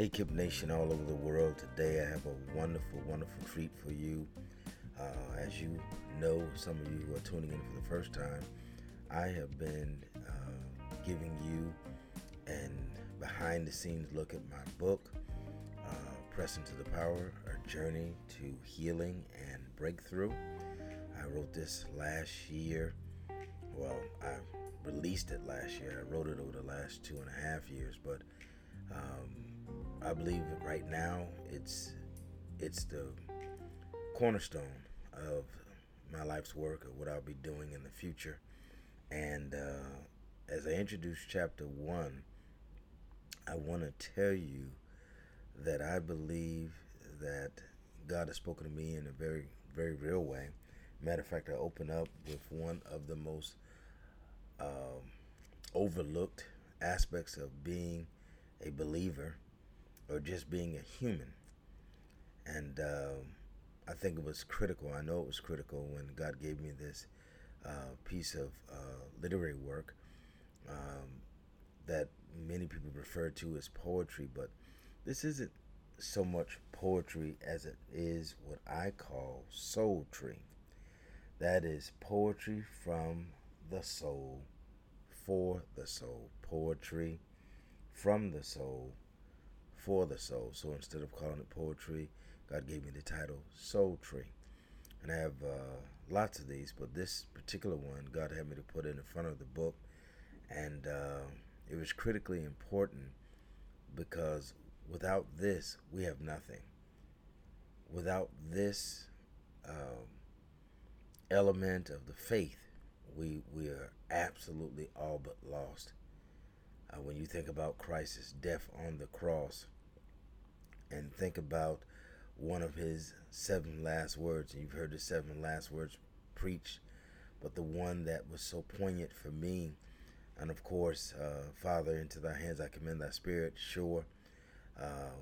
Hey, Kip Nation all over the world. Today I have a wonderful, wonderful treat for you. Uh, as you know, some of you are tuning in for the first time, I have been uh, giving you an behind the scenes look at my book, uh, Press Into the Power A Journey to Healing and Breakthrough. I wrote this last year. Well, I released it last year. I wrote it over the last two and a half years, but um, I believe right now it's it's the cornerstone of my life's work of what I'll be doing in the future. And uh, as I introduce chapter one, I want to tell you that I believe that God has spoken to me in a very, very real way. Matter of fact, I open up with one of the most um, overlooked aspects of being a believer or just being a human. And uh, I think it was critical. I know it was critical when God gave me this uh, piece of uh, literary work um, that many people refer to as poetry, but this isn't so much poetry as it is what I call soul tree. That is poetry from the soul for the soul. Poetry from the soul for the soul. So instead of calling it poetry, God gave me the title Soul Tree. And I have uh, lots of these, but this particular one, God had me to put in the front of the book. And uh, it was critically important because without this, we have nothing. Without this um, element of the faith, we, we are absolutely all but lost. Uh, when you think about Christ's death on the cross and think about one of his seven last words, and you've heard the seven last words preached, but the one that was so poignant for me, and of course, uh, Father, into thy hands I commend thy spirit, sure. Uh,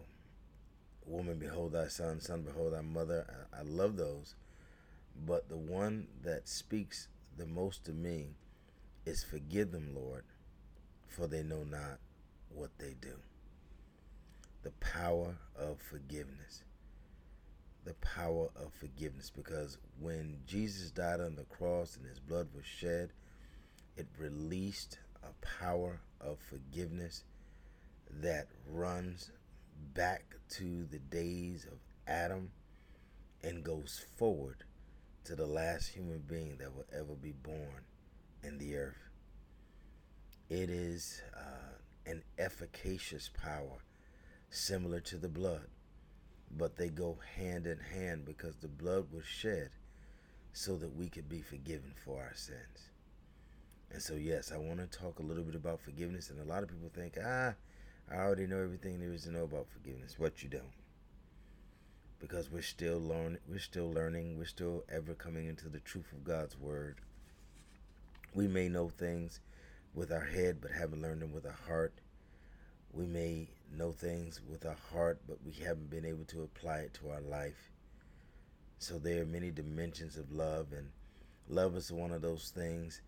woman, behold thy son, son, behold thy mother. I, I love those. But the one that speaks the most to me is forgive them, Lord, for they know not what they do. The power of forgiveness. The power of forgiveness. Because when Jesus died on the cross and his blood was shed, it released a power of forgiveness that runs back to the days of Adam and goes forward to the last human being that will ever be born in the earth. It is uh, an efficacious power similar to the blood, but they go hand in hand because the blood was shed so that we could be forgiven for our sins. And so, yes, I want to talk a little bit about forgiveness. And a lot of people think, ah, I already know everything there is to know about forgiveness. But you don't, because we're still learning. We're still learning. We're still ever coming into the truth of God's word. We may know things with our head but haven't learned them with our heart. We may know things with our heart, but we haven't been able to apply it to our life. So there are many dimensions of love, and love is one of those things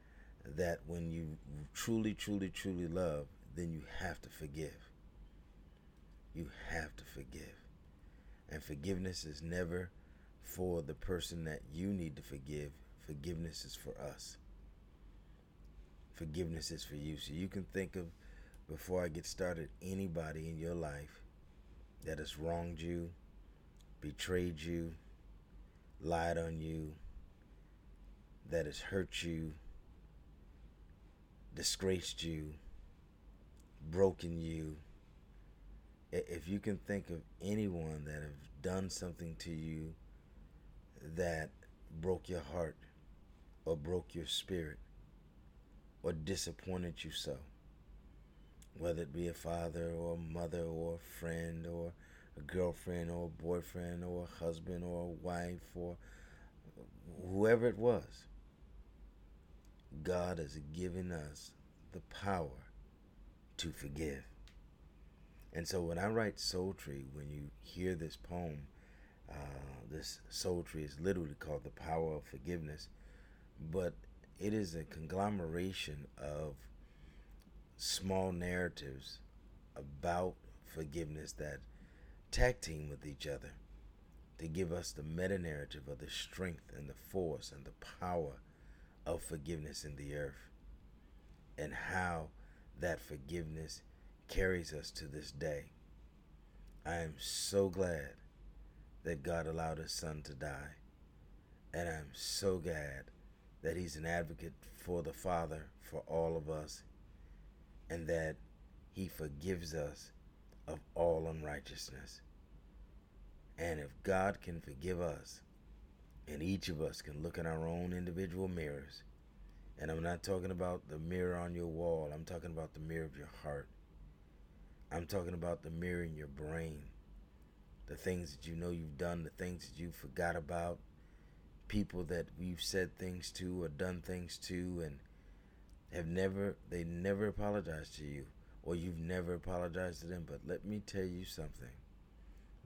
that when you truly, truly, truly love, then you have to forgive. You have to forgive. And forgiveness is never for the person that you need to forgive, forgiveness is for us forgiveness is for you. So you can think of, before I get started, anybody in your life that has wronged you, betrayed you, lied on you, that has hurt you, disgraced you, broken you. If you can think of anyone that have done something to you that broke your heart or broke your spirit, or disappointed you so. Whether it be a father or a mother or a friend or a girlfriend or a boyfriend or a husband or a wife or whoever it was. God has given us the power to forgive. And so when I write Soul Tree, when you hear this poem, uh, this Soul Tree is literally called The Power of Forgiveness. But it is a conglomeration of small narratives about forgiveness that tag team with each other to give us the meta narrative of the strength and the force and the power of forgiveness in the earth and how that forgiveness carries us to this day. I am so glad that God allowed his son to die. And I'm so glad that he's an advocate for the Father, for all of us, and that he forgives us of all unrighteousness. And if God can forgive us, and each of us can look in our own individual mirrors, and I'm not talking about the mirror on your wall, I'm talking about the mirror of your heart. I'm talking about the mirror in your brain, the things that you know you've done, the things that you forgot about, people that we've said things to or done things to, and have never, they never apologized to you, or you've never apologized to them. But let me tell you something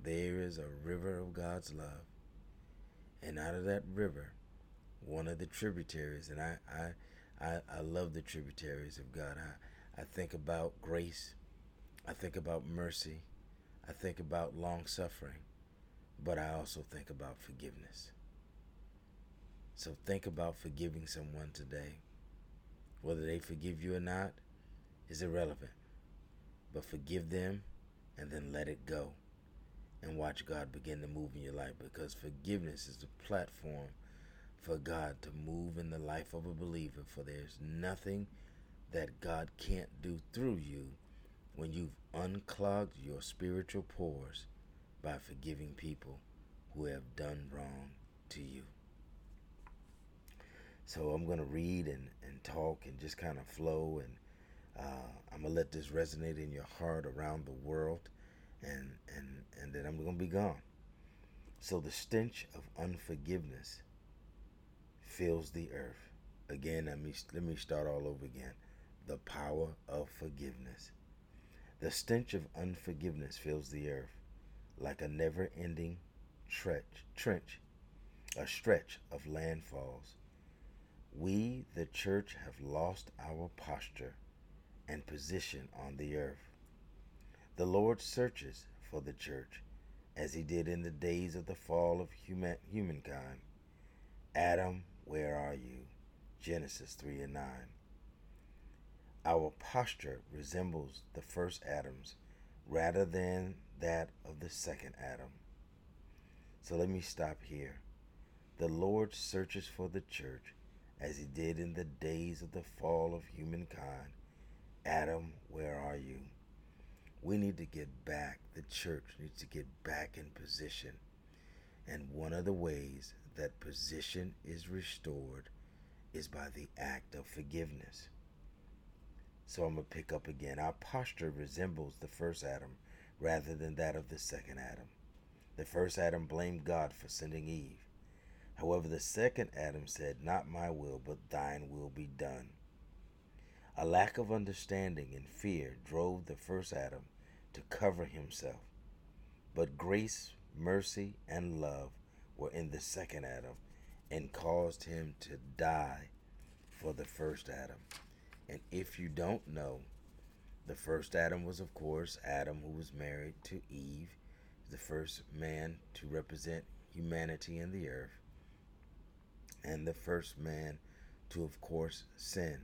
there is a river of God's love. And out of that river, one of the tributaries, and I, I, I, I love the tributaries of God. I, I think about grace. I think about mercy. I think about long suffering. But I also think about forgiveness. So think about forgiving someone today. Whether they forgive you or not is irrelevant. But forgive them and then let it go and watch God begin to move in your life because forgiveness is the platform for God to move in the life of a believer. For there's nothing that God can't do through you when you've unclogged your spiritual pores by forgiving people who have done wrong to you. So I'm going to read and, and talk and just kind of flow. And uh, I'm going to let this resonate in your heart around the world. And, and, and then I'm going to be gone. So the stench of unforgiveness fills the earth. Again, let me, let me start all over again. The power of forgiveness. The stench of unforgiveness fills the earth like a never ending trench, trench, a stretch of landfalls we, the church, have lost our posture and position on the earth. The Lord searches for the church as he did in the days of the fall of human, humankind. Adam, where are you? Genesis 3 and 9. Our posture resembles the first Adam's rather than that of the second Adam. So let me stop here. The Lord searches for the church as he did in the days of the fall of humankind. Adam, where are you? We need to get back, the church needs to get back in position. And one of the ways that position is restored is by the act of forgiveness. So I'm going to pick up again. Our posture resembles the first Adam rather than that of the second Adam. The first Adam blamed God for sending Eve. However, the second Adam said, Not my will, but thine will be done. A lack of understanding and fear drove the first Adam to cover himself. But grace, mercy, and love were in the second Adam and caused him to die for the first Adam. And if you don't know, the first Adam was, of course, Adam who was married to Eve, the first man to represent humanity in the earth and the first man to, of course, sin.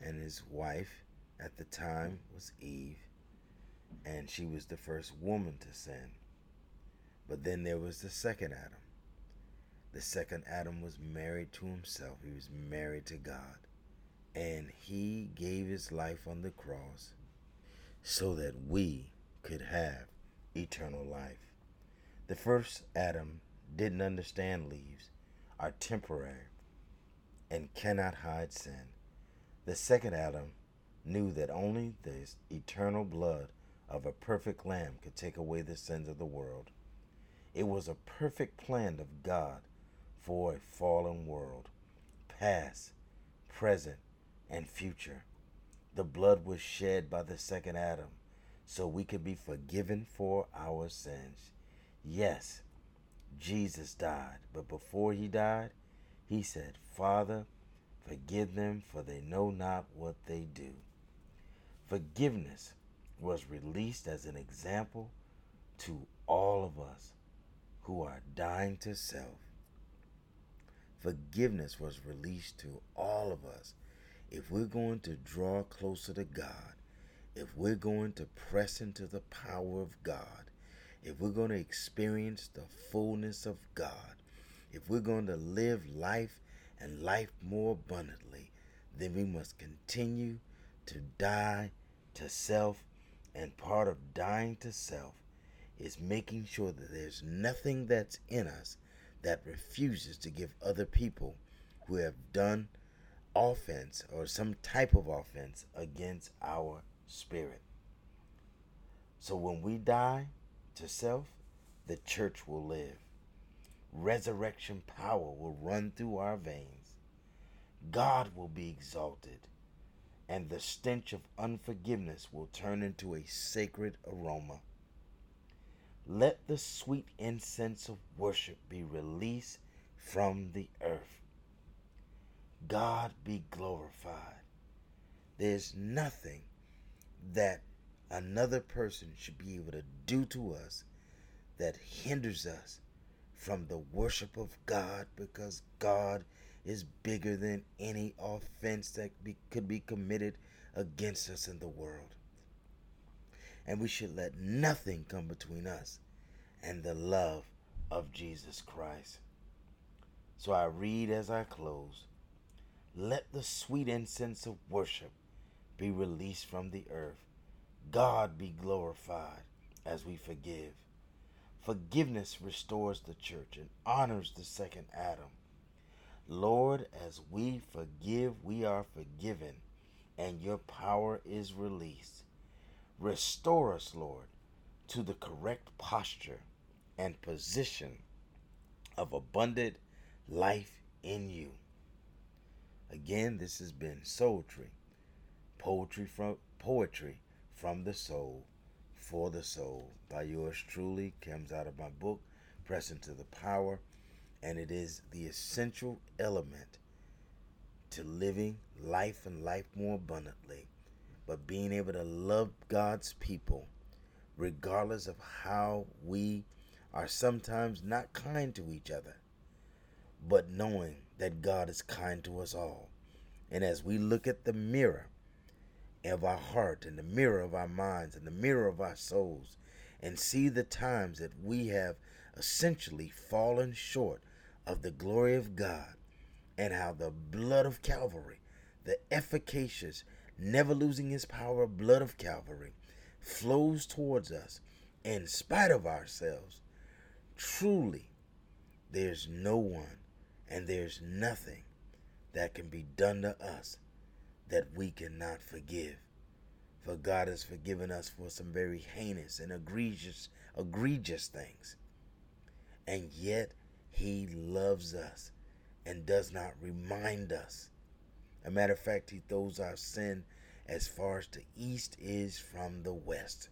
And his wife at the time was Eve, and she was the first woman to sin. But then there was the second Adam. The second Adam was married to himself, he was married to God. And he gave his life on the cross so that we could have eternal life. The first Adam didn't understand leaves are temporary and cannot hide sin. The second Adam knew that only the eternal blood of a perfect lamb could take away the sins of the world. It was a perfect plan of God for a fallen world, past, present, and future. The blood was shed by the second Adam so we could be forgiven for our sins. Yes, Jesus died, but before he died, he said, Father, forgive them, for they know not what they do. Forgiveness was released as an example to all of us who are dying to self. Forgiveness was released to all of us. If we're going to draw closer to God, if we're going to press into the power of God, if we're going to experience the fullness of God, if we're going to live life and life more abundantly, then we must continue to die to self. And part of dying to self is making sure that there's nothing that's in us that refuses to give other people who have done offense or some type of offense against our spirit. So when we die to self, the church will live. Resurrection power will run through our veins. God will be exalted, and the stench of unforgiveness will turn into a sacred aroma. Let the sweet incense of worship be released from the earth. God be glorified. There's nothing that another person should be able to do to us that hinders us from the worship of God because God is bigger than any offense that be, could be committed against us in the world. And we should let nothing come between us and the love of Jesus Christ. So I read as I close Let the sweet incense of worship be released from the earth. God be glorified as we forgive. Forgiveness restores the church and honors the second Adam. Lord, as we forgive, we are forgiven, and your power is released. Restore us, Lord, to the correct posture and position of abundant life in you. Again, this has been Soultry, poetry from poetry from the soul for the soul. By yours truly comes out of my book press into the power and it is the essential element to living life and life more abundantly. But being able to love god's people regardless of how we are sometimes not kind to each other but knowing that god is kind to us all. And as we look at the mirror of our heart and the mirror of our minds and the mirror of our souls and see the times that we have essentially fallen short of the glory of God and how the blood of Calvary, the efficacious, never losing its power blood of Calvary, flows towards us in spite of ourselves. Truly, there's no one and there's nothing that can be done to us that we cannot forgive. For God has forgiven us for some very heinous and egregious, egregious things. And yet he loves us and does not remind us. A matter of fact, he throws our sin as far as the east is from the west.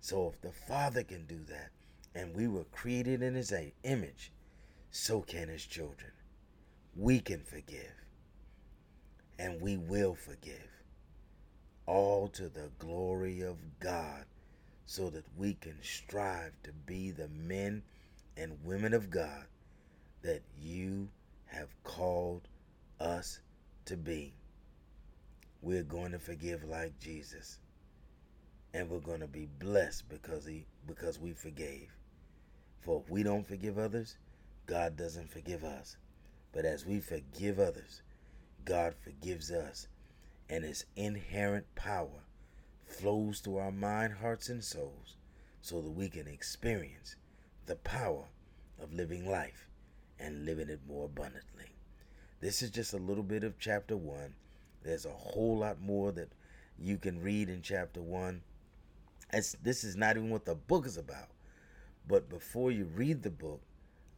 So if the Father can do that, and we were created in his image, so can his children. We can forgive and we will forgive. All to the glory of God, so that we can strive to be the men and women of God that you have called us to be. We're going to forgive like Jesus. And we're going to be blessed because he because we forgave. For if we don't forgive others, God doesn't forgive us. But as we forgive others, God forgives us, and His inherent power flows through our mind, hearts, and souls so that we can experience the power of living life and living it more abundantly. This is just a little bit of chapter one. There's a whole lot more that you can read in chapter one. This is not even what the book is about. But before you read the book,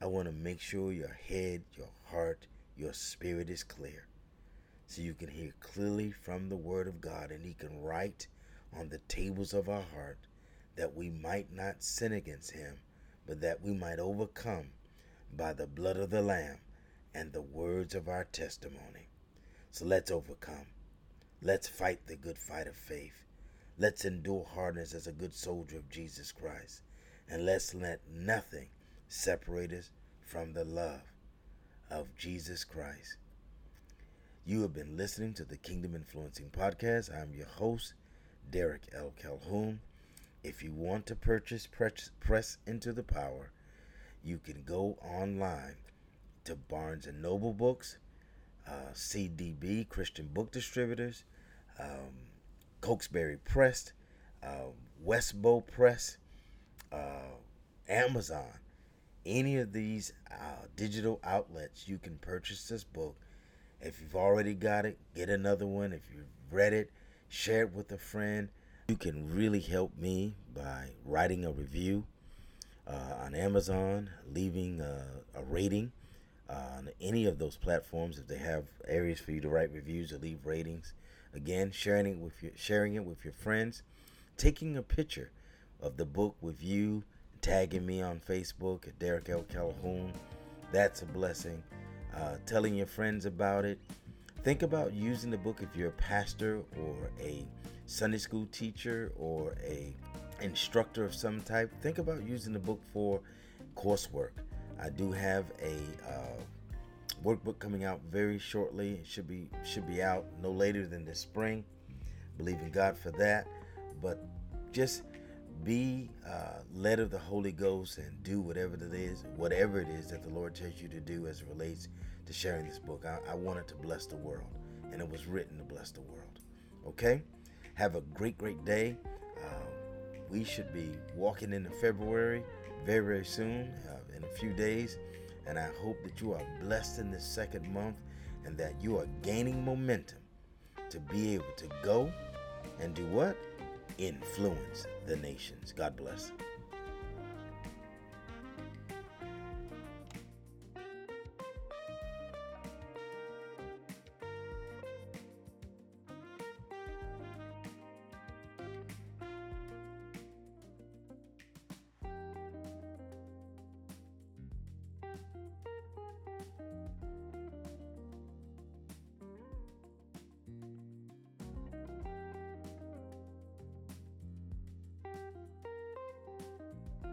I want to make sure your head, your heart, your spirit is clear so you can hear clearly from the Word of God, and He can write on the tables of our heart that we might not sin against Him, but that we might overcome by the blood of the Lamb and the words of our testimony. So let's overcome. Let's fight the good fight of faith. Let's endure hardness as a good soldier of Jesus Christ. And let's let nothing separate us from the love of Jesus Christ. You have been listening to the Kingdom Influencing Podcast. I'm your host, Derek L. Calhoun. If you want to purchase Press, Into the Power, you can go online to Barnes and Noble Books, uh, CBD Christian Book Distributors, um, Cokesbury Press, uh, Westbow Press, uh, Amazon. Any of these uh, digital outlets, you can purchase this book. If you've already got it, get another one. If you've read it, share it with a friend. You can really help me by writing a review uh, on Amazon, leaving a, a rating uh, on any of those platforms if they have areas for you to write reviews or leave ratings. Again, sharing it with your sharing it with your friends, taking a picture of the book with you, tagging me on Facebook at Derek L. Calhoun. That's a blessing. Uh, telling your friends about it. Think about using the book if you're a pastor or a Sunday school teacher or a instructor of some type. Think about using the book for coursework. I do have a uh, workbook coming out very shortly. It should be should be out no later than this spring. Believe in God for that. But just be uh, led of the Holy Ghost and do whatever it is, whatever it is that the Lord tells you to do as it relates to sharing this book. I, I wanted to bless the world, and it was written to bless the world. Okay, have a great, great day. Uh, we should be walking into February very, very soon, uh, in a few days. And I hope that you are blessed in this second month and that you are gaining momentum to be able to go and do what? Influence the nations. God bless.